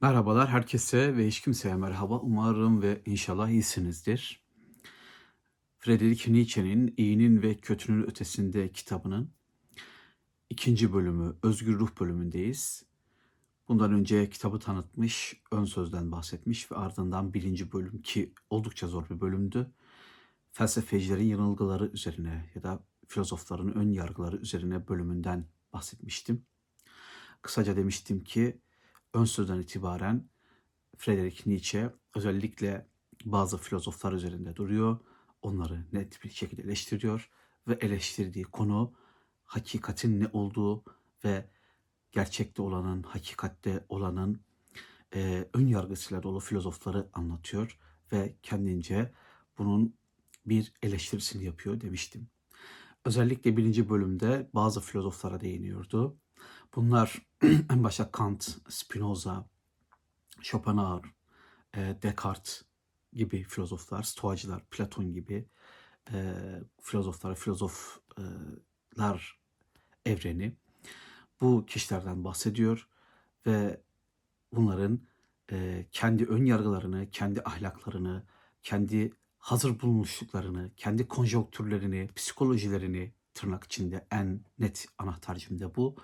Merhabalar herkese ve hiç kimseye merhaba. Umarım ve inşallah iyisinizdir. Friedrich Nietzsche'nin İyinin ve Kötünün Ötesinde kitabının ikinci bölümü, Özgür Ruh bölümündeyiz. Bundan önce kitabı tanıtmış, ön sözden bahsetmiş ve ardından birinci bölüm ki oldukça zor bir bölümdü. Felsefecilerin yanılgıları üzerine ya da filozofların ön yargıları üzerine bölümünden bahsetmiştim. Kısaca demiştim ki ön sözden itibaren Friedrich Nietzsche özellikle bazı filozoflar üzerinde duruyor. Onları net bir şekilde eleştiriyor ve eleştirdiği konu hakikatin ne olduğu ve gerçekte olanın, hakikatte olanın e, ön yargısıyla dolu filozofları anlatıyor ve kendince bunun bir eleştirisini yapıyor demiştim. Özellikle birinci bölümde bazı filozoflara değiniyordu. Bunlar en başta Kant, Spinoza, Schopenhauer, e, Descartes gibi filozoflar, Stoacılar, Platon gibi e, filozoflar, filozoflar evreni bu kişilerden bahsediyor ve bunların e, kendi ön yargılarını, kendi ahlaklarını, kendi hazır bulunuşluklarını, kendi konjonktürlerini, psikolojilerini tırnak içinde en net anahtar cümle bu.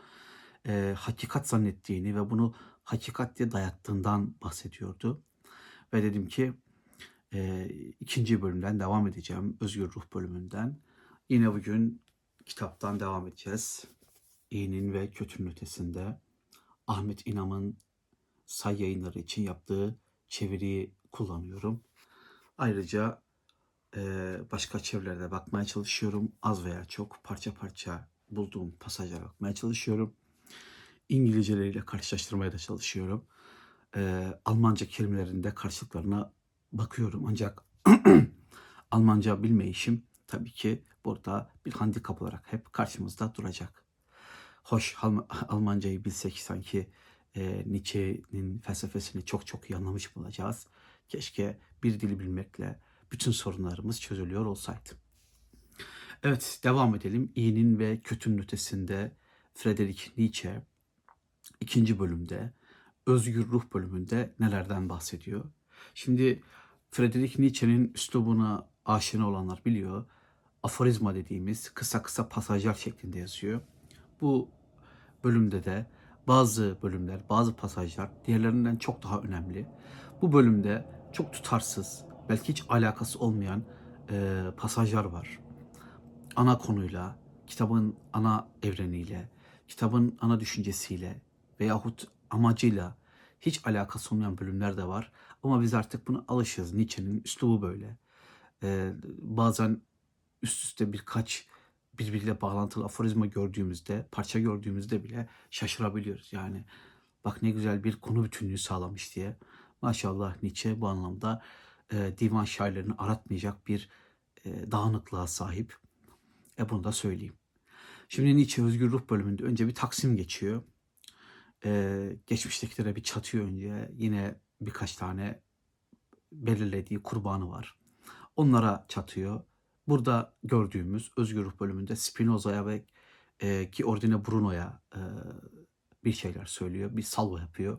E, hakikat zannettiğini ve bunu hakikat diye dayattığından bahsediyordu. Ve dedim ki e, ikinci bölümden devam edeceğim. Özgür Ruh bölümünden. Yine bugün kitaptan devam edeceğiz. İyinin ve kötünün ötesinde. Ahmet İnam'ın say yayınları için yaptığı çeviriyi kullanıyorum. Ayrıca e, başka çevirilerde bakmaya çalışıyorum. Az veya çok parça parça bulduğum pasajlara bakmaya çalışıyorum. İngilizceleriyle karşılaştırmaya da çalışıyorum. E, Almanca kelimelerinde karşılıklarına bakıyorum. Ancak Almanca bilmeyişim tabii ki burada bir handikap olarak hep karşımızda duracak. Hoş Almancayı bilsek sanki e, Nietzsche'nin felsefesini çok çok iyi anlamış olacağız. Keşke bir dili bilmekle bütün sorunlarımız çözülüyor olsaydı. Evet devam edelim. İyinin ve kötünün ötesinde Friedrich Nietzsche ikinci bölümde Özgür Ruh bölümünde nelerden bahsediyor? Şimdi Friedrich Nietzsche'nin üslubuna aşina olanlar biliyor. Aforizma dediğimiz kısa kısa pasajlar şeklinde yazıyor. Bu bölümde de bazı bölümler, bazı pasajlar diğerlerinden çok daha önemli. Bu bölümde çok tutarsız, belki hiç alakası olmayan e, pasajlar var. Ana konuyla, kitabın ana evreniyle, kitabın ana düşüncesiyle veyahut amacıyla hiç alakası olmayan bölümler de var. Ama biz artık buna alışız. Nietzsche'nin üslubu böyle. Ee, bazen üst üste birkaç birbiriyle bağlantılı aforizma gördüğümüzde, parça gördüğümüzde bile şaşırabiliyoruz. Yani bak ne güzel bir konu bütünlüğü sağlamış diye. Maşallah Nietzsche bu anlamda e, divan şairlerini aratmayacak bir e, dağınıklığa sahip. E bunu da söyleyeyim. Şimdi Nietzsche Özgür Ruh bölümünde önce bir taksim geçiyor. Ee, geçmiştekilere bir çatıyor önce. Yine birkaç tane belirlediği kurbanı var. Onlara çatıyor. Burada gördüğümüz Özgür Ruh bölümünde Spinoza'ya ve e, ki Ordine Bruno'ya e, bir şeyler söylüyor. Bir salvo yapıyor.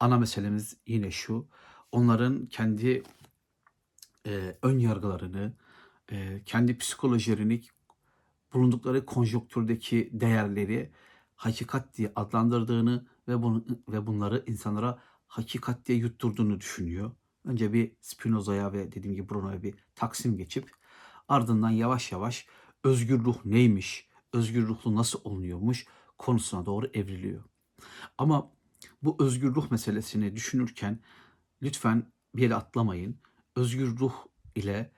Ana meselemiz yine şu. Onların kendi e, ön yargılarını, e, kendi psikolojilerini, bulundukları konjonktürdeki değerleri hakikat diye adlandırdığını ve bunu ve bunları insanlara hakikat diye yutturduğunu düşünüyor. Önce bir Spinoza'ya ve dediğim gibi Bruno'ya bir taksim geçip ardından yavaş yavaş özgür ruh neymiş, özgür ruhlu nasıl olunuyormuş konusuna doğru evriliyor. Ama bu özgür ruh meselesini düşünürken lütfen bir yere atlamayın. Özgür ruh ile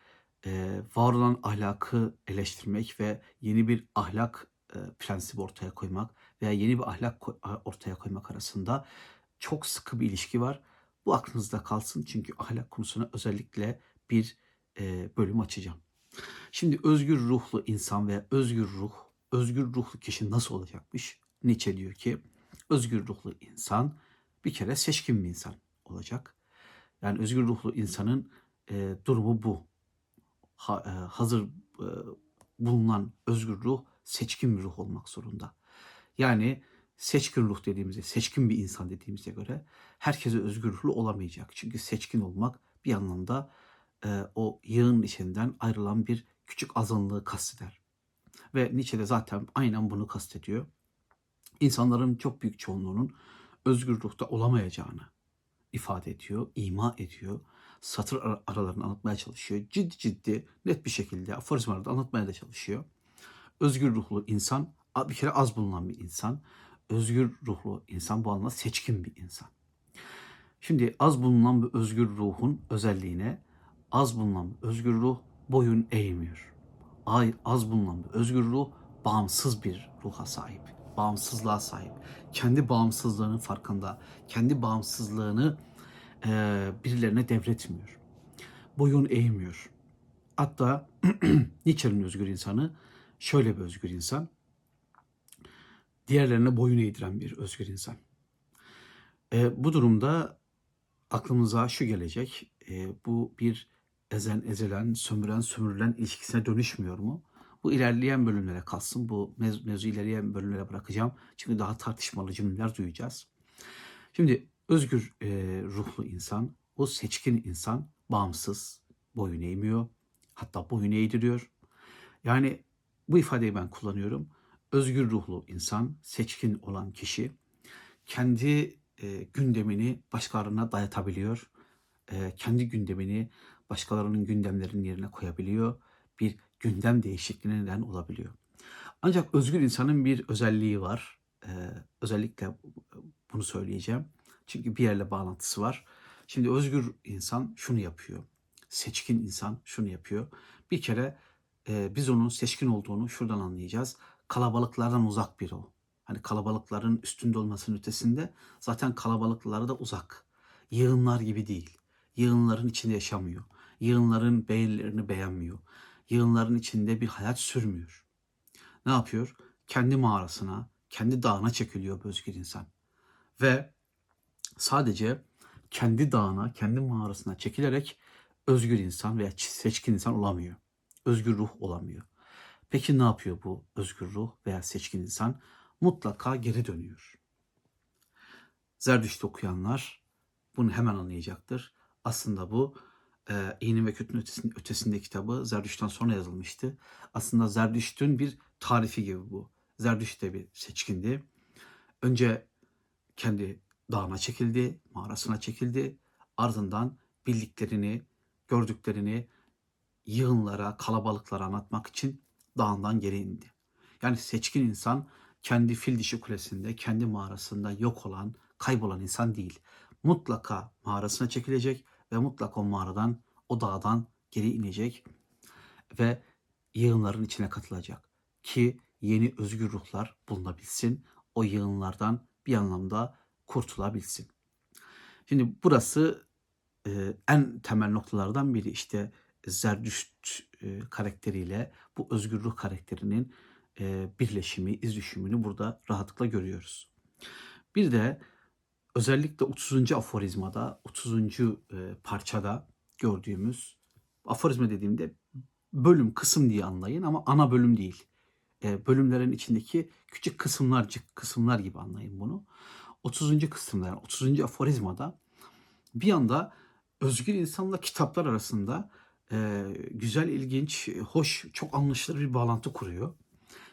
e, var olan ahlakı eleştirmek ve yeni bir ahlak e, prensibi ortaya koymak veya yeni bir ahlak ortaya koymak arasında çok sıkı bir ilişki var. Bu aklınızda kalsın çünkü ahlak konusuna özellikle bir e, bölüm açacağım. Şimdi özgür ruhlu insan veya özgür ruh, özgür ruhlu kişi nasıl olacakmış? Nietzsche diyor ki özgür ruhlu insan bir kere seçkin bir insan olacak. Yani özgür ruhlu insanın e, durumu bu. Ha, e, hazır e, bulunan özgür ruh seçkin bir ruh olmak zorunda. Yani seçkin ruh dediğimizde, seçkin bir insan dediğimize göre herkese özgür ruhlu olamayacak. Çünkü seçkin olmak bir anlamda e, o yığın içinden ayrılan bir küçük azınlığı kasteder. Ve Nietzsche de zaten aynen bunu kastediyor. İnsanların çok büyük çoğunluğunun özgür ruhta olamayacağını ifade ediyor, ima ediyor. Satır ar- aralarını anlatmaya çalışıyor. Ciddi ciddi net bir şekilde aforizmalarda anlatmaya da çalışıyor. Özgür ruhlu insan bir kere az bulunan bir insan. Özgür ruhlu insan bu anlamda seçkin bir insan. Şimdi az bulunan bir özgür ruhun özelliğine az bulunan bir özgür ruh boyun eğmiyor. Ay az bulunan bir özgür ruh bağımsız bir ruha sahip. Bağımsızlığa sahip. Kendi bağımsızlığının farkında. Kendi bağımsızlığını eee, birilerine devretmiyor. Boyun eğmiyor. Hatta Nietzsche'nin özgür insanı şöyle bir özgür insan. Diğerlerine boyun eğdiren bir özgür insan. E, bu durumda aklımıza şu gelecek. e, bu bir ezen ezilen, sömüren sömürülen ilişkisine dönüşmüyor mu? Bu ilerleyen bölümlere kalsın. Bu mevzu, mevzu ilerleyen bölümlere bırakacağım. Çünkü daha tartışmalı cümleler duyacağız. Şimdi özgür e, ruhlu insan, o seçkin insan bağımsız, boyun eğmiyor. Hatta boyun eğdiriyor. Yani bu ifadeyi ben kullanıyorum. Özgür ruhlu insan, seçkin olan kişi kendi e, gündemini başkalarına dayatabiliyor. E, kendi gündemini başkalarının gündemlerinin yerine koyabiliyor. Bir gündem değişikliğine neden olabiliyor. Ancak özgür insanın bir özelliği var. E, özellikle bunu söyleyeceğim. Çünkü bir yerle bağlantısı var. Şimdi özgür insan şunu yapıyor. Seçkin insan şunu yapıyor. Bir kere e, biz onun seçkin olduğunu şuradan anlayacağız. Kalabalıklardan uzak biri o. Hani kalabalıkların üstünde olmasının ötesinde zaten kalabalıklara da uzak. Yığınlar gibi değil. Yığınların içinde yaşamıyor. Yığınların beğenilerini beğenmiyor. Yığınların içinde bir hayat sürmüyor. Ne yapıyor? Kendi mağarasına, kendi dağına çekiliyor özgür insan. Ve sadece kendi dağına, kendi mağarasına çekilerek özgür insan veya seçkin insan olamıyor. Özgür ruh olamıyor. Peki ne yapıyor bu özgür ruh veya seçkin insan? Mutlaka geri dönüyor. Zerdüşt okuyanlar bunu hemen anlayacaktır. Aslında bu e, İyinin ve Kötünün ötesinde, ötesinde kitabı Zerdüşt'ten sonra yazılmıştı. Aslında Zerdüşt'ün bir tarifi gibi bu. Zerdüşt de bir seçkindi. Önce kendi dağına çekildi, mağarasına çekildi. Ardından bildiklerini, gördüklerini yığınlara, kalabalıklara anlatmak için dağından geri indi. Yani seçkin insan kendi fil dişi kulesinde, kendi mağarasında yok olan, kaybolan insan değil. Mutlaka mağarasına çekilecek ve mutlaka o mağaradan, o dağdan geri inecek ve yığınların içine katılacak. Ki yeni özgür ruhlar bulunabilsin, o yığınlardan bir anlamda kurtulabilsin. Şimdi burası en temel noktalardan biri işte Zerdüşt e, karakteriyle bu özgür ruh karakterinin e, birleşimi, iz düşümünü burada rahatlıkla görüyoruz. Bir de özellikle 30. aforizmada, 30. e, parçada gördüğümüz aforizma dediğimde bölüm, kısım diye anlayın ama ana bölüm değil. E, bölümlerin içindeki küçük kısımlarcık kısımlar gibi anlayın bunu. 30. kısımda yani 30. aforizmada bir anda özgür insanla kitaplar arasında e, güzel, ilginç, hoş, çok anlaşılır bir bağlantı kuruyor.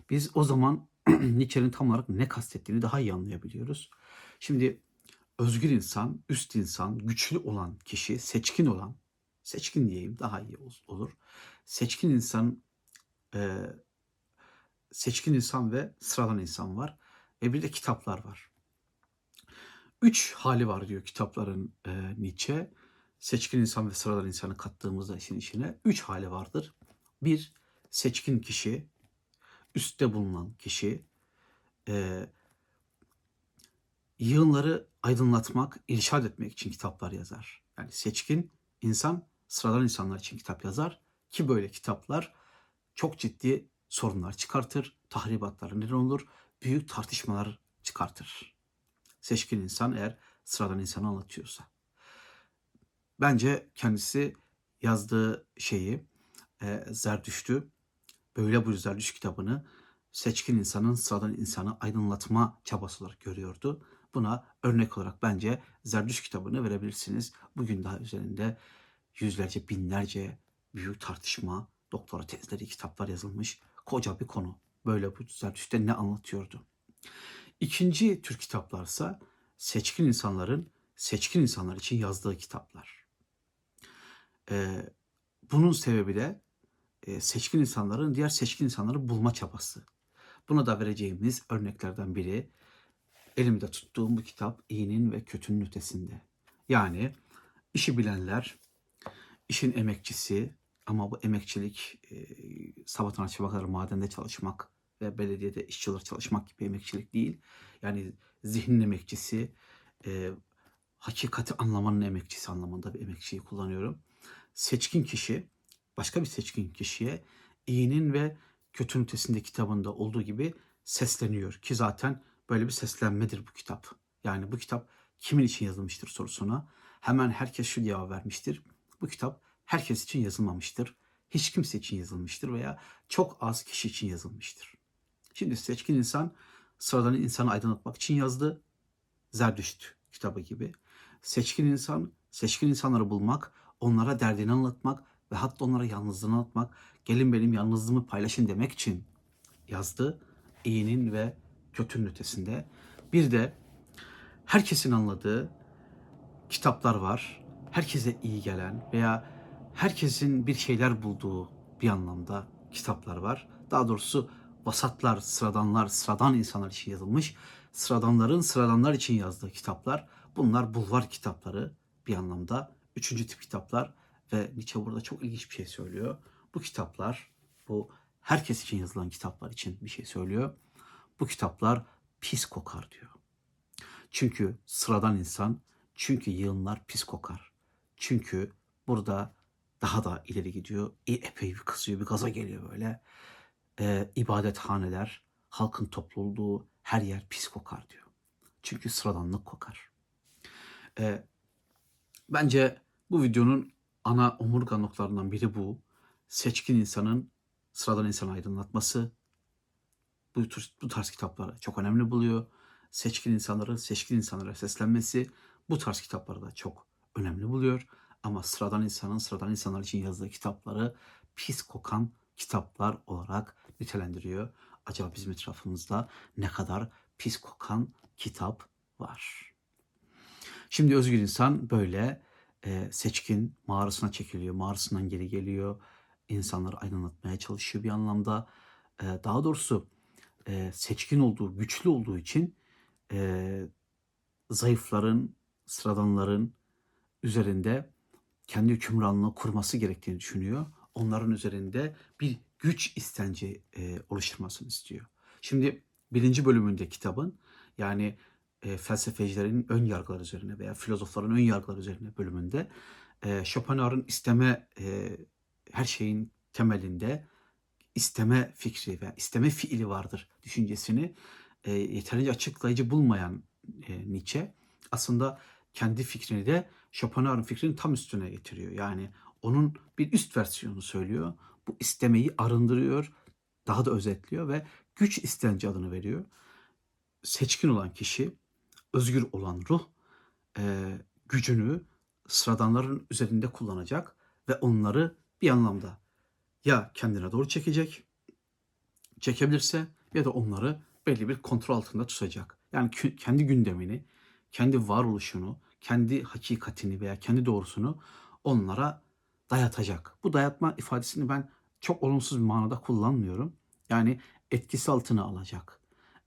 Biz o zaman Nietzsche'nin tam olarak ne kastettiğini daha iyi anlayabiliyoruz. Şimdi özgür insan, üst insan, güçlü olan kişi, seçkin olan, seçkin diyeyim daha iyi olur. Seçkin insan, e, seçkin insan ve sıradan insan var. Ve bir de kitaplar var. Üç hali var diyor kitapların e, Nietzsche. Seçkin insan ve sıradan insanı kattığımızda işin içine üç hali vardır. Bir, seçkin kişi, üstte bulunan kişi, e, yığınları aydınlatmak, irşad etmek için kitaplar yazar. Yani seçkin insan sıradan insanlar için kitap yazar ki böyle kitaplar çok ciddi sorunlar çıkartır, tahribatlara neden olur, büyük tartışmalar çıkartır. Seçkin insan eğer sıradan insanı anlatıyorsa. Bence kendisi yazdığı şeyi e, Zerdüşt'ü böyle bu Zerdüşt kitabını seçkin insanın sıradan insanı aydınlatma çabası olarak görüyordu. Buna örnek olarak bence Zerdüş kitabını verebilirsiniz. Bugün daha üzerinde yüzlerce, binlerce büyük tartışma, doktora tezleri, kitaplar yazılmış. Koca bir konu. Böyle bu Zerdüşt'te ne anlatıyordu? İkinci tür kitaplarsa seçkin insanların seçkin insanlar için yazdığı kitaplar. Ee, bunun sebebi de e, seçkin insanların diğer seçkin insanları bulma çabası. Buna da vereceğimiz örneklerden biri elimde tuttuğum bu kitap iyinin ve kötünün ötesinde. Yani işi bilenler, işin emekçisi ama bu emekçilik e, sabahtan akşama kadar madende çalışmak ve belediyede işçi olarak çalışmak gibi emekçilik değil. Yani zihnin emekçisi, e, hakikati anlamanın emekçisi anlamında bir emekçiyi kullanıyorum. Seçkin kişi, başka bir seçkin kişiye iyinin ve kötünün ötesinde kitabında olduğu gibi sesleniyor. Ki zaten böyle bir seslenmedir bu kitap. Yani bu kitap kimin için yazılmıştır sorusuna hemen herkes şu cevap vermiştir. Bu kitap herkes için yazılmamıştır. Hiç kimse için yazılmıştır veya çok az kişi için yazılmıştır. Şimdi seçkin insan sıradan insanı aydınlatmak için yazdı. Zerdüşt kitabı gibi. Seçkin insan, seçkin insanları bulmak, onlara derdini anlatmak ve hatta onlara yalnızlığını anlatmak, gelin benim yalnızlığımı paylaşın demek için yazdı. İyinin ve kötünün ötesinde. Bir de herkesin anladığı kitaplar var. Herkese iyi gelen veya herkesin bir şeyler bulduğu bir anlamda kitaplar var. Daha doğrusu vasatlar, sıradanlar, sıradan insanlar için yazılmış. Sıradanların sıradanlar için yazdığı kitaplar. Bunlar bulvar kitapları bir anlamda. Üçüncü tip kitaplar ve Nietzsche burada çok ilginç bir şey söylüyor. Bu kitaplar, bu herkes için yazılan kitaplar için bir şey söylüyor. Bu kitaplar pis kokar diyor. Çünkü sıradan insan, çünkü yığınlar pis kokar. Çünkü burada daha da ileri gidiyor. E, epey bir kızıyor, bir gaza geliyor böyle. Ee, ibadethaneler, halkın toplu olduğu her yer pis kokar diyor. Çünkü sıradanlık kokar. Ee, bence bu videonun ana omurga noktalarından biri bu. Seçkin insanın sıradan insanı aydınlatması. Bu, bu tarz kitapları çok önemli buluyor. Seçkin insanların seçkin insanlara seslenmesi bu tarz kitapları da çok önemli buluyor. Ama sıradan insanın sıradan insanlar için yazdığı kitapları pis kokan kitaplar olarak nitelendiriyor. Acaba bizim etrafımızda ne kadar pis kokan kitap var? Şimdi özgür insan böyle e, seçkin mağarasına çekiliyor, mağarasından geri geliyor. İnsanları aydınlatmaya çalışıyor bir anlamda. E, daha doğrusu e, seçkin olduğu, güçlü olduğu için e, zayıfların, sıradanların üzerinde kendi hükümranlığı kurması gerektiğini düşünüyor. Onların üzerinde bir güç istenci e, oluşturmasını istiyor. Şimdi birinci bölümünde kitabın yani e, felsefecilerin ön yargıları üzerine veya filozofların ön yargıları üzerine bölümünde e, Schopenhauer'ın isteme e, her şeyin temelinde isteme fikri veya isteme fiili vardır düşüncesini e, yeterince açıklayıcı bulmayan Nietzsche aslında kendi fikrini de Schopenhauer'ın fikrinin tam üstüne getiriyor. Yani onun bir üst versiyonu söylüyor. Bu istemeyi arındırıyor, daha da özetliyor ve güç istenci adını veriyor. Seçkin olan kişi, özgür olan ruh e, gücünü sıradanların üzerinde kullanacak ve onları bir anlamda ya kendine doğru çekecek, çekebilirse ya da onları belli bir kontrol altında tutacak. Yani kendi gündemini, kendi varoluşunu, kendi hakikatini veya kendi doğrusunu onlara dayatacak. Bu dayatma ifadesini ben çok olumsuz bir manada kullanmıyorum. Yani etkisi altına alacak.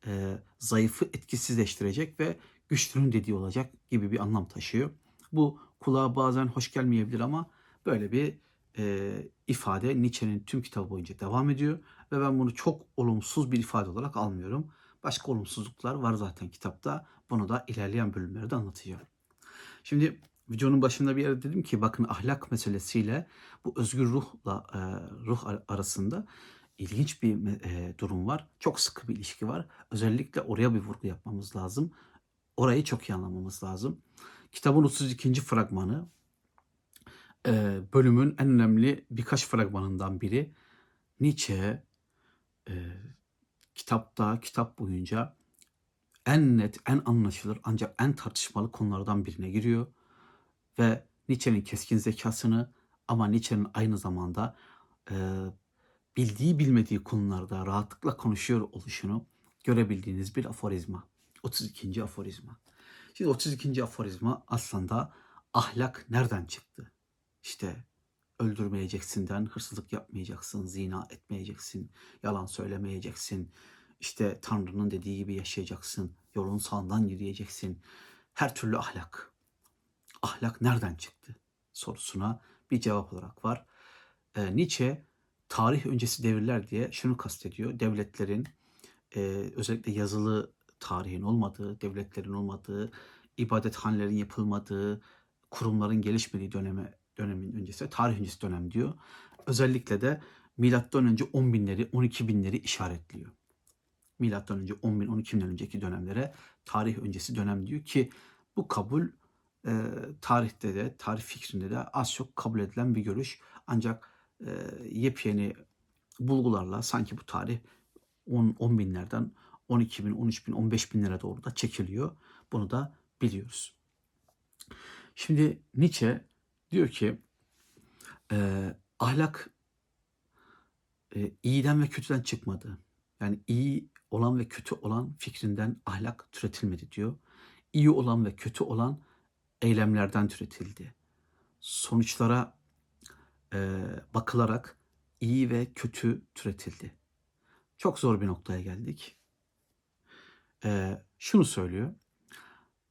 E, zayıfı etkisizleştirecek ve güçlünün dediği olacak gibi bir anlam taşıyor. Bu kulağa bazen hoş gelmeyebilir ama böyle bir e, ifade Nietzsche'nin tüm kitabı boyunca devam ediyor ve ben bunu çok olumsuz bir ifade olarak almıyorum. Başka olumsuzluklar var zaten kitapta. Bunu da ilerleyen bölümlerde anlatacağım. Şimdi videonun başında bir yerde dedim ki bakın ahlak meselesiyle bu özgür ruhla e, ruh arasında ilginç bir e, durum var. Çok sıkı bir ilişki var. Özellikle oraya bir vurgu yapmamız lazım. Orayı çok iyi anlamamız lazım. Kitabın 32. fragmanı e, bölümün en önemli birkaç fragmanından biri. Nietzsche e, kitapta, kitap boyunca en net, en anlaşılır ancak en tartışmalı konulardan birine giriyor. Ve Nietzsche'nin keskin zekasını ama Nietzsche'nin aynı zamanda e, bildiği bilmediği konularda rahatlıkla konuşuyor oluşunu görebildiğiniz bir aforizma. 32. aforizma. Şimdi 32. aforizma aslında ahlak nereden çıktı? İşte öldürmeyeceksinden, hırsızlık yapmayacaksın, zina etmeyeceksin, yalan söylemeyeceksin. İşte Tanrı'nın dediği gibi yaşayacaksın, yolun sağından yürüyeceksin. Her türlü ahlak. Ahlak nereden çıktı sorusuna bir cevap olarak var. Ee, Nietzsche tarih öncesi devirler diye şunu kastediyor. Devletlerin e, özellikle yazılı tarihin olmadığı, devletlerin olmadığı, ibadethanelerin yapılmadığı, kurumların gelişmediği döneme dönemin öncesi, tarih öncesi dönem diyor. Özellikle de milattan önce 10 binleri, 12 binleri işaretliyor. Milattan önce 10 bin, 12 binden önceki dönemlere tarih öncesi dönem diyor ki bu kabul e, tarihte de, tarih fikrinde de az çok kabul edilen bir görüş. Ancak e, yepyeni bulgularla sanki bu tarih 10, 10 binlerden 12 bin, 13 bin, 15 binlere doğru da çekiliyor. Bunu da biliyoruz. Şimdi Nietzsche diyor ki e, ahlak e, iyiden ve kötüden çıkmadı. Yani iyi olan ve kötü olan fikrinden ahlak türetilmedi diyor. İyi olan ve kötü olan eylemlerden türetildi. Sonuçlara e, bakılarak iyi ve kötü türetildi. Çok zor bir noktaya geldik. E, şunu söylüyor.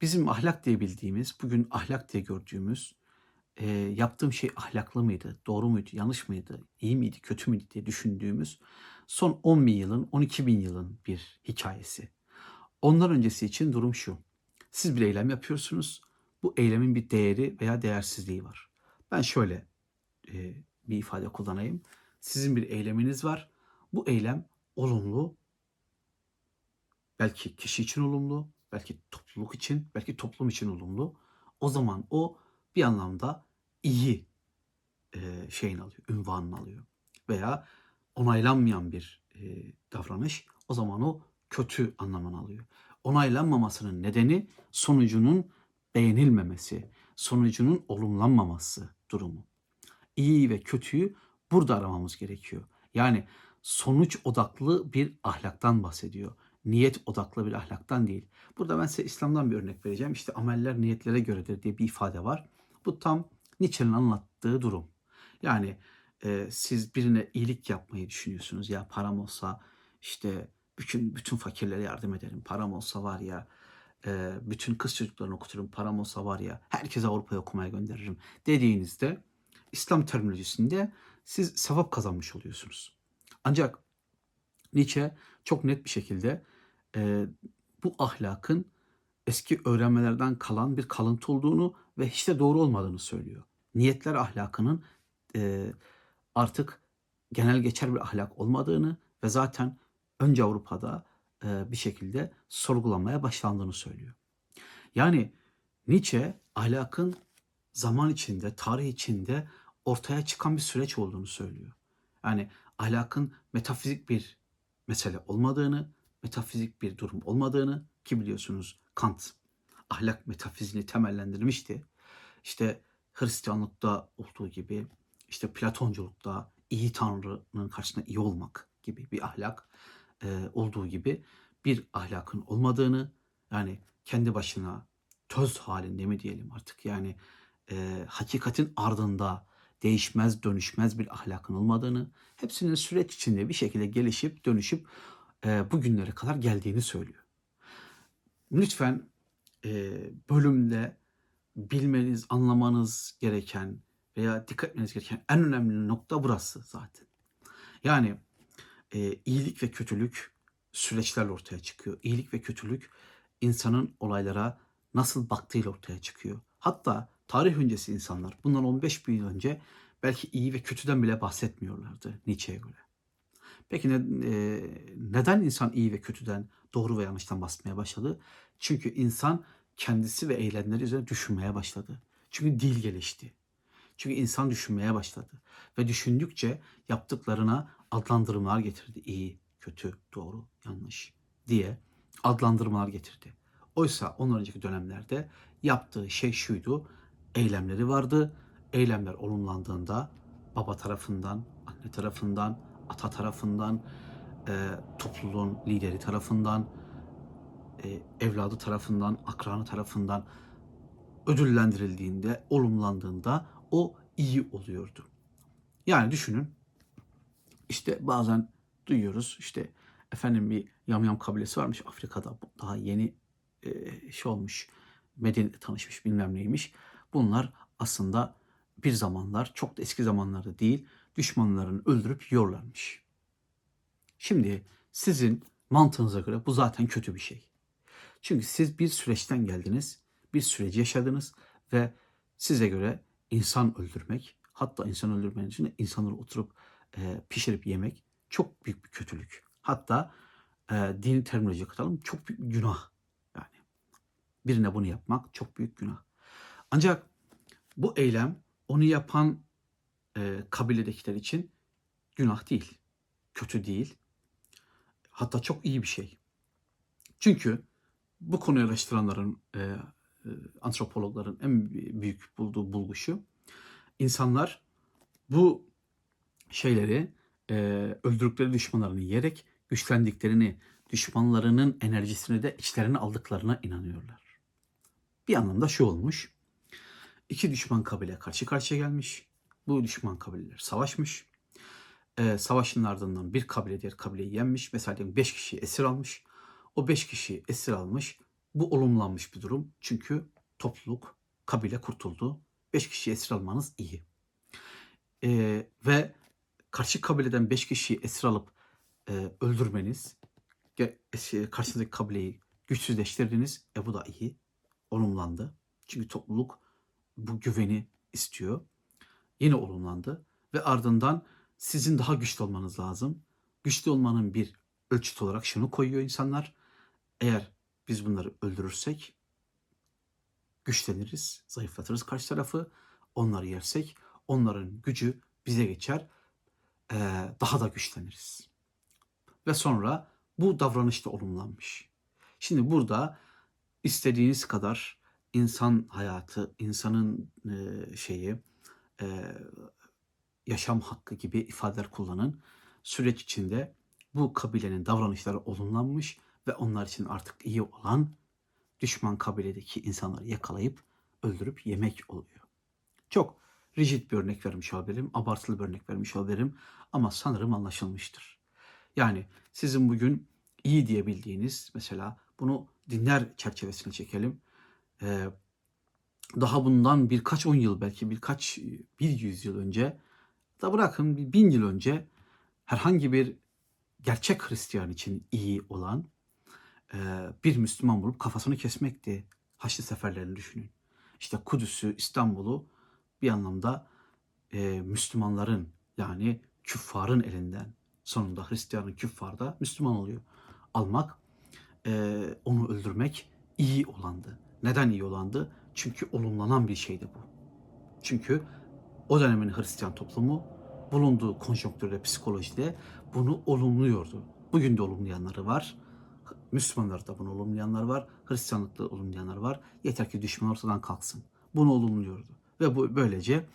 Bizim ahlak diye bildiğimiz, bugün ahlak diye gördüğümüz, e, yaptığım şey ahlaklı mıydı, doğru muydu, yanlış mıydı, iyi miydi, kötü müydü diye düşündüğümüz son 10 bin yılın, 12 bin yılın bir hikayesi. Ondan öncesi için durum şu. Siz bir eylem yapıyorsunuz. Bu eylemin bir değeri veya değersizliği var. Ben şöyle e, bir ifade kullanayım. Sizin bir eyleminiz var. Bu eylem olumlu. Belki kişi için olumlu, belki topluluk için, belki toplum için olumlu. O zaman o bir anlamda iyi e, şeyini alıyor, ünvanını alıyor. Veya onaylanmayan bir e, davranış o zaman o kötü anlamını alıyor. Onaylanmamasının nedeni sonucunun beğenilmemesi, sonucunun olumlanmaması durumu. İyi ve kötüyü burada aramamız gerekiyor. Yani sonuç odaklı bir ahlaktan bahsediyor. Niyet odaklı bir ahlaktan değil. Burada ben size İslam'dan bir örnek vereceğim. İşte ameller niyetlere göredir diye bir ifade var. Bu tam Nietzsche'nin anlattığı durum. Yani e, siz birine iyilik yapmayı düşünüyorsunuz. Ya param olsa işte bütün bütün fakirlere yardım ederim. Param olsa var ya e, bütün kız çocuklarını okuturum. Param olsa var ya herkese Avrupa'ya okumaya gönderirim dediğinizde İslam terminolojisinde siz sevap kazanmış oluyorsunuz. Ancak Nietzsche çok net bir şekilde e, bu ahlakın eski öğrenmelerden kalan bir kalıntı olduğunu ve hiç de doğru olmadığını söylüyor. Niyetler ahlakının e, artık genel geçer bir ahlak olmadığını ve zaten önce Avrupa'da e, bir şekilde sorgulanmaya başlandığını söylüyor. Yani Nietzsche ahlakın zaman içinde, tarih içinde ortaya çıkan bir süreç olduğunu söylüyor. Yani ahlakın metafizik bir mesele olmadığını, metafizik bir durum olmadığını ki biliyorsunuz Kant ahlak metafizini temellendirmişti. İşte Hristiyanlıkta olduğu gibi işte Platonculukta iyi Tanrı'nın karşısında iyi olmak gibi bir ahlak e, olduğu gibi bir ahlakın olmadığını yani kendi başına töz halinde mi diyelim artık yani e, hakikatin ardında değişmez dönüşmez bir ahlakın olmadığını hepsinin süreç içinde bir şekilde gelişip dönüşüp e, bugünlere kadar geldiğini söylüyor. Lütfen e, bölümde bilmeniz, anlamanız gereken veya dikkat etmeniz gereken en önemli nokta burası zaten. Yani e, iyilik ve kötülük süreçlerle ortaya çıkıyor. İyilik ve kötülük insanın olaylara nasıl baktığıyla ortaya çıkıyor. Hatta tarih öncesi insanlar bundan 15 bin yıl önce belki iyi ve kötüden bile bahsetmiyorlardı Nietzsche'ye göre. Peki ne, e, neden insan iyi ve kötüden, doğru ve yanlıştan bahsetmeye başladı? Çünkü insan kendisi ve eylemleri üzerine düşünmeye başladı. Çünkü dil gelişti. Çünkü insan düşünmeye başladı. Ve düşündükçe yaptıklarına adlandırımlar getirdi. İyi, kötü, doğru, yanlış diye adlandırmalar getirdi. Oysa ondan önceki dönemlerde yaptığı şey şuydu. Eylemleri vardı. Eylemler olumlandığında baba tarafından, anne tarafından, ata tarafından, e, topluluğun lideri tarafından, e, evladı tarafından, akranı tarafından ödüllendirildiğinde, olumlandığında o iyi oluyordu. Yani düşünün işte bazen duyuyoruz işte efendim bir yamyam kabilesi varmış Afrika'da daha yeni e, şey olmuş medeniyete tanışmış bilmem neymiş. Bunlar aslında bir zamanlar çok da eski zamanlarda değil düşmanlarını öldürüp yiyorlarmış. Şimdi sizin mantığınıza göre bu zaten kötü bir şey. Çünkü siz bir süreçten geldiniz, bir süreci yaşadınız ve size göre insan öldürmek, hatta insan öldürmenin için insanları oturup e, pişirip yemek çok büyük bir kötülük. Hatta e, dini terminoloji katalım çok büyük günah. Yani birine bunu yapmak çok büyük günah. Ancak bu eylem onu yapan e, kabiledekiler için günah değil, kötü değil. Hatta çok iyi bir şey. Çünkü bu konuyu araştıranların, e, e, antropologların en büyük bulduğu bulguşu insanlar bu şeyleri e, öldürdükleri düşmanlarını yiyerek güçlendiklerini, düşmanlarının enerjisini de içlerine aldıklarına inanıyorlar. Bir anlamda şu olmuş. İki düşman kabile karşı karşıya gelmiş. Bu düşman kabileler savaşmış. E, savaşın ardından bir kabile diğer kabileyi yenmiş. Mesela diyelim 5 kişi esir almış. O 5 kişi esir almış. Bu olumlanmış bir durum. Çünkü topluluk, kabile kurtuldu. 5 kişi esir almanız iyi. E, ve karşı kabileden 5 kişiyi esir alıp e, öldürmeniz, ge- es- karşınızdaki kabileyi güçsüzleştirdiniz. E bu da iyi. Olumlandı. Çünkü topluluk bu güveni istiyor. Yine olumlandı. Ve ardından sizin daha güçlü olmanız lazım. Güçlü olmanın bir ölçüt olarak şunu koyuyor insanlar. Eğer biz bunları öldürürsek güçleniriz, zayıflatırız karşı tarafı. Onları yersek onların gücü bize geçer. daha da güçleniriz. Ve sonra bu davranış da olumlanmış. Şimdi burada istediğiniz kadar insan hayatı, insanın şeyi, eee, yaşam hakkı gibi ifadeler kullanın. Süreç içinde bu kabilenin davranışları olumlanmış ve onlar için artık iyi olan düşman kabiledeki insanları yakalayıp öldürüp yemek oluyor. Çok rigid bir örnek vermiş olabilirim, abartılı bir örnek vermiş olabilirim ama sanırım anlaşılmıştır. Yani sizin bugün iyi diyebildiğiniz mesela bunu dinler çerçevesine çekelim. Ee, daha bundan birkaç on yıl belki birkaç bir yüzyıl önce da bırakın bir bin yıl önce herhangi bir gerçek Hristiyan için iyi olan e, bir Müslüman bulup kafasını kesmekti. Haçlı seferlerini düşünün. İşte Kudüs'ü, İstanbul'u bir anlamda e, Müslümanların yani küffarın elinden sonunda Hristiyanın küffarda Müslüman oluyor. Almak, e, onu öldürmek iyi olandı. Neden iyi olandı? Çünkü olumlanan bir şeydi bu. Çünkü o dönemin Hristiyan toplumu bulunduğu konjonktürde, psikolojide bunu olumluyordu. Bugün de olumlayanları var. Müslümanlar da bunu olumlayanlar var. Hristiyanlıkta olumlayanlar var. Yeter ki düşman ortadan kalksın. Bunu olumluyordu. Ve bu böylece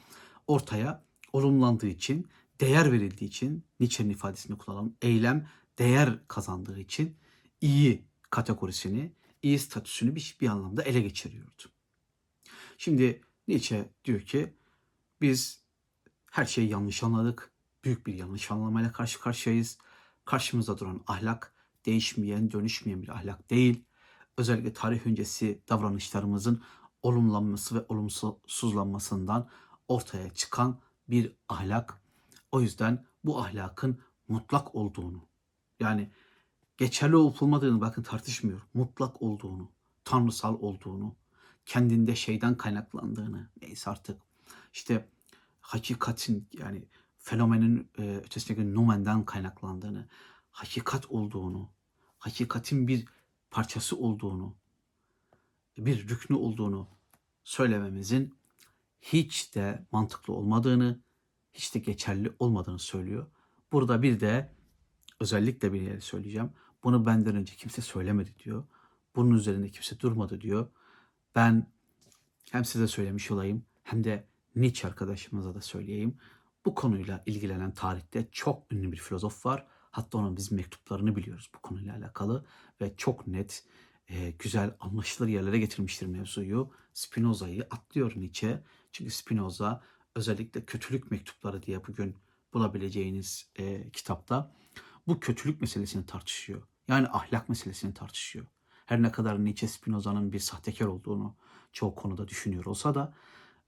ortaya olumlandığı için, değer verildiği için, Nietzsche'nin ifadesini kullanalım, eylem değer kazandığı için iyi kategorisini, iyi statüsünü bir, bir anlamda ele geçiriyordu. Şimdi Nietzsche diyor ki biz her şeyi yanlış anladık. Büyük bir yanlış anlamayla karşı karşıyayız. Karşımızda duran ahlak değişmeyen, dönüşmeyen bir ahlak değil. Özellikle tarih öncesi davranışlarımızın olumlanması ve olumsuzlanmasından ortaya çıkan bir ahlak. O yüzden bu ahlakın mutlak olduğunu, yani geçerli olup olmadığını bakın tartışmıyor. Mutlak olduğunu, tanrısal olduğunu, kendinde şeyden kaynaklandığını, neyse artık işte hakikatin yani fenomenin e, ötesindeki numenden kaynaklandığını, hakikat olduğunu, hakikatin bir parçası olduğunu, bir rüknü olduğunu söylememizin hiç de mantıklı olmadığını, hiç de geçerli olmadığını söylüyor. Burada bir de özellikle bir yere söyleyeceğim. Bunu benden önce kimse söylemedi diyor. Bunun üzerinde kimse durmadı diyor. Ben hem size söylemiş olayım hem de Nietzsche arkadaşımıza da söyleyeyim. Bu konuyla ilgilenen tarihte çok ünlü bir filozof var. Hatta onun biz mektuplarını biliyoruz bu konuyla alakalı ve çok net, e, güzel, anlaşılır yerlere getirmiştir mevzuyu. Spinoza'yı atlıyor Nietzsche. Çünkü Spinoza özellikle kötülük mektupları diye bugün bulabileceğiniz e, kitapta bu kötülük meselesini tartışıyor. Yani ahlak meselesini tartışıyor. Her ne kadar Nietzsche Spinoza'nın bir sahtekar olduğunu çoğu konuda düşünüyor olsa da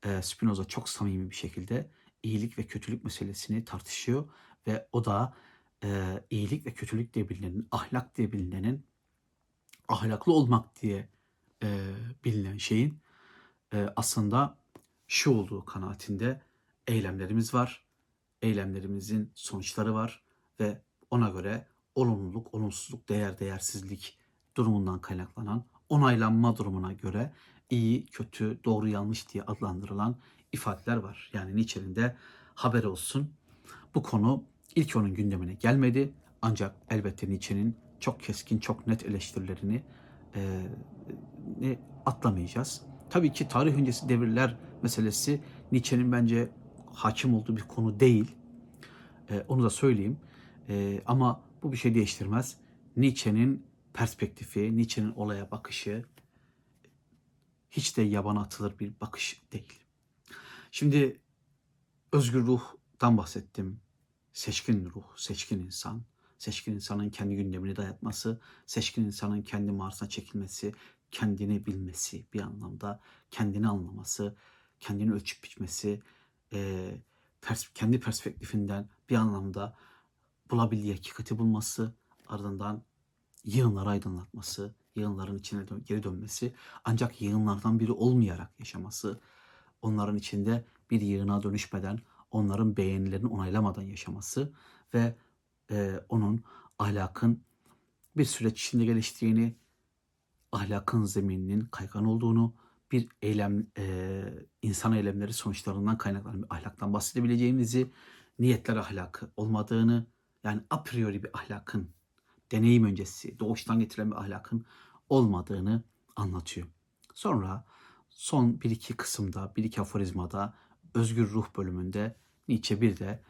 e, Spinoza çok samimi bir şekilde iyilik ve kötülük meselesini tartışıyor ve o da e, iyilik ve kötülük diye bilinenin, ahlak diye bilinenin, ahlaklı olmak diye e, bilinen şeyin e, aslında şu olduğu kanaatinde eylemlerimiz var, eylemlerimizin sonuçları var ve ona göre olumluluk, olumsuzluk, değer, değersizlik durumundan kaynaklanan onaylanma durumuna göre iyi, kötü, doğru, yanlış diye adlandırılan ifadeler var. Yani Nietzsche'nin de haber olsun. Bu konu ilk onun gündemine gelmedi. Ancak elbette Nietzsche'nin çok keskin, çok net eleştirilerini e, atlamayacağız. Tabii ki tarih öncesi devirler meselesi Nietzsche'nin bence hakim olduğu bir konu değil. E, onu da söyleyeyim. E, ama bu bir şey değiştirmez. Nietzsche'nin perspektifi, Nietzsche'nin olaya bakışı hiç de yabana atılır bir bakış değil. Şimdi özgür ruhtan bahsettim. Seçkin ruh, seçkin insan. Seçkin insanın kendi gündemini dayatması, seçkin insanın kendi mağarasına çekilmesi, kendini bilmesi bir anlamda, kendini anlaması, kendini ölçüp biçmesi, e, pers kendi perspektifinden bir anlamda bulabildiği hakikati bulması, ardından yığınları aydınlatması, yığınların içine dön geri dönmesi, ancak yığınlardan biri olmayarak yaşaması, onların içinde bir yığına dönüşmeden, onların beğenilerini onaylamadan yaşaması ve e, onun ahlakın bir süreç içinde geliştiğini, ahlakın zemininin kaygan olduğunu, bir eylem, e, insan eylemleri sonuçlarından kaynaklanan bir ahlaktan bahsedebileceğimizi, niyetler ahlakı olmadığını, yani a priori bir ahlakın, deneyim öncesi, doğuştan getirilen bir ahlakın olmadığını anlatıyor. Sonra son bir iki kısımda, bir iki aforizmada özgür ruh bölümünde Nietzsche bir de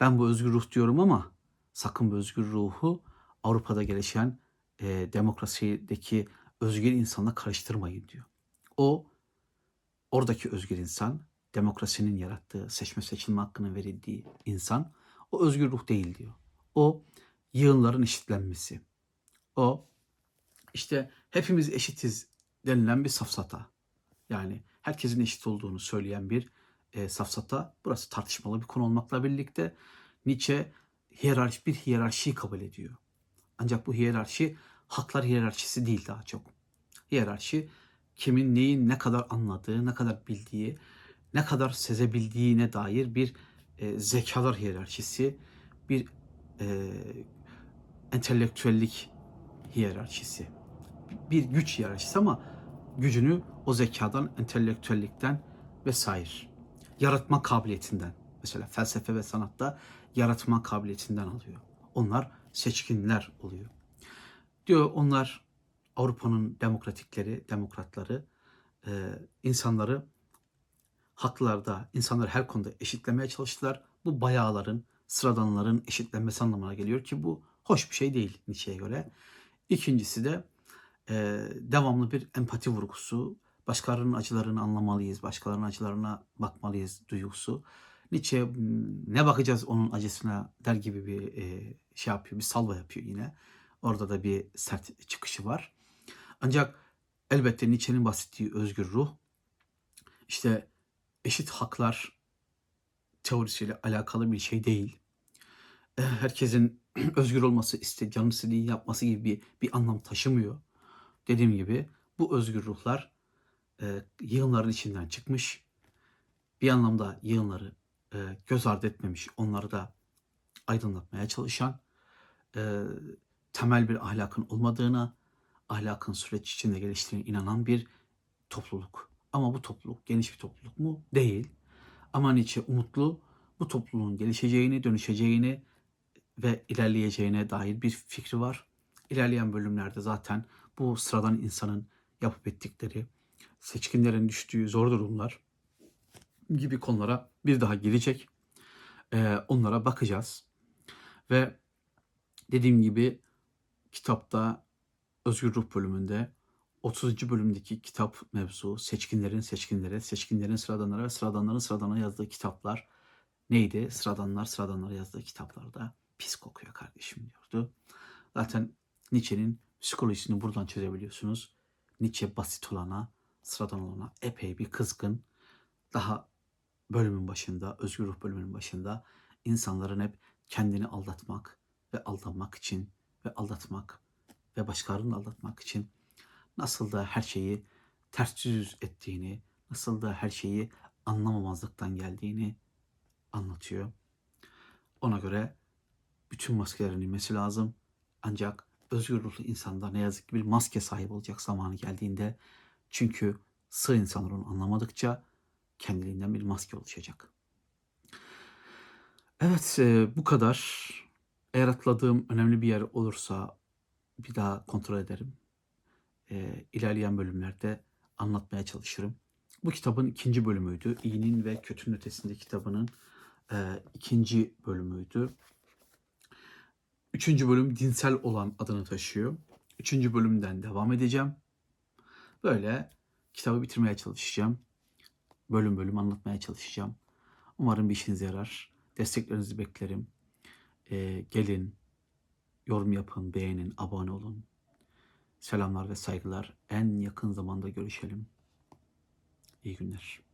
ben bu özgür ruh diyorum ama sakın bu özgür ruhu Avrupa'da gelişen e, demokrasideki özgür insanla karıştırmayın diyor. O oradaki özgür insan, demokrasinin yarattığı, seçme seçilme hakkının verildiği insan o özgür ruh değil diyor. O yığınların eşitlenmesi. O işte hepimiz eşitiz denilen bir safsata. Yani herkesin eşit olduğunu söyleyen bir e, safsata. Burası tartışmalı bir konu olmakla birlikte Nietzsche hiyerarşi bir hiyerarşiyi kabul ediyor. Ancak bu hiyerarşi haklar hiyerarşisi değil daha çok. Hiyerarşi kimin neyin ne kadar anladığı, ne kadar bildiği, ne kadar sezebildiğine dair bir e, zekalar hiyerarşisi, bir e, entelektüellik hiyerarşisi. Bir güç hiyerarşisi ama gücünü o zekadan, entelektüellikten vesaire. Yaratma kabiliyetinden. Mesela felsefe ve sanatta yaratma kabiliyetinden alıyor. Onlar seçkinler oluyor. Diyor onlar Avrupa'nın demokratikleri, demokratları e, insanları haklarda, insanları her konuda eşitlemeye çalıştılar. Bu bayağıların, sıradanların eşitlenmesi anlamına geliyor ki bu hoş bir şey değil Nietzsche'ye göre. İkincisi de e, devamlı bir empati vurgusu, başkalarının acılarını anlamalıyız, başkalarının acılarına bakmalıyız duygusu. Nietzsche ne bakacağız onun acısına der gibi bir e, şey yapıyor, bir salva yapıyor yine. Orada da bir sert çıkışı var. Ancak elbette Nietzsche'nin bahsettiği özgür ruh işte eşit haklar teorisiyle alakalı bir şey değil. E, herkesin özgür olması, iste, canı istediği yapması gibi bir, bir anlam taşımıyor. Dediğim gibi bu özgür ruhlar e, yığınların içinden çıkmış. Bir anlamda yığınları e, göz ardı etmemiş, onları da aydınlatmaya çalışan, e, temel bir ahlakın olmadığına, ahlakın süreç içinde geliştiğine inanan bir topluluk. Ama bu topluluk geniş bir topluluk mu? Değil. Ama Nietzsche umutlu bu topluluğun gelişeceğini, dönüşeceğini, ve ilerleyeceğine dair bir fikri var. İlerleyen bölümlerde zaten bu sıradan insanın yapıp ettikleri, seçkinlerin düştüğü zor durumlar gibi konulara bir daha girecek. Ee, onlara bakacağız. Ve dediğim gibi kitapta Özgür Ruh bölümünde 30. bölümdeki kitap mevzu seçkinlerin seçkinlere, seçkinlerin sıradanlara ve sıradanların sıradanlara yazdığı kitaplar neydi? Sıradanlar sıradanlara yazdığı kitaplarda pis kokuyor kardeşim diyordu. Zaten Nietzsche'nin psikolojisini buradan çözebiliyorsunuz. Nietzsche basit olana, sıradan olana epey bir kızgın. Daha bölümün başında, Özgür Ruh bölümünün başında insanların hep kendini aldatmak ve aldanmak için ve aldatmak ve başkalarını aldatmak için nasıl da her şeyi ters yüz ettiğini, nasıl da her şeyi anlamamazlıktan geldiğini anlatıyor. Ona göre bütün maskelerin inmesi lazım. Ancak özgür ruhlu insanda ne yazık ki bir maske sahibi olacak zamanı geldiğinde çünkü sığ insanlar onu anlamadıkça kendiliğinden bir maske oluşacak. Evet e, bu kadar. Eğer atladığım önemli bir yer olursa bir daha kontrol ederim. E, ilerleyen bölümlerde anlatmaya çalışırım. Bu kitabın ikinci bölümüydü. İyinin ve kötünün ötesinde kitabının e, ikinci bölümüydü. Üçüncü bölüm dinsel olan adını taşıyor. Üçüncü bölümden devam edeceğim. Böyle kitabı bitirmeye çalışacağım. Bölüm bölüm anlatmaya çalışacağım. Umarım bir işinize yarar. Desteklerinizi beklerim. Ee, gelin, yorum yapın, beğenin, abone olun. Selamlar ve saygılar. En yakın zamanda görüşelim. İyi günler.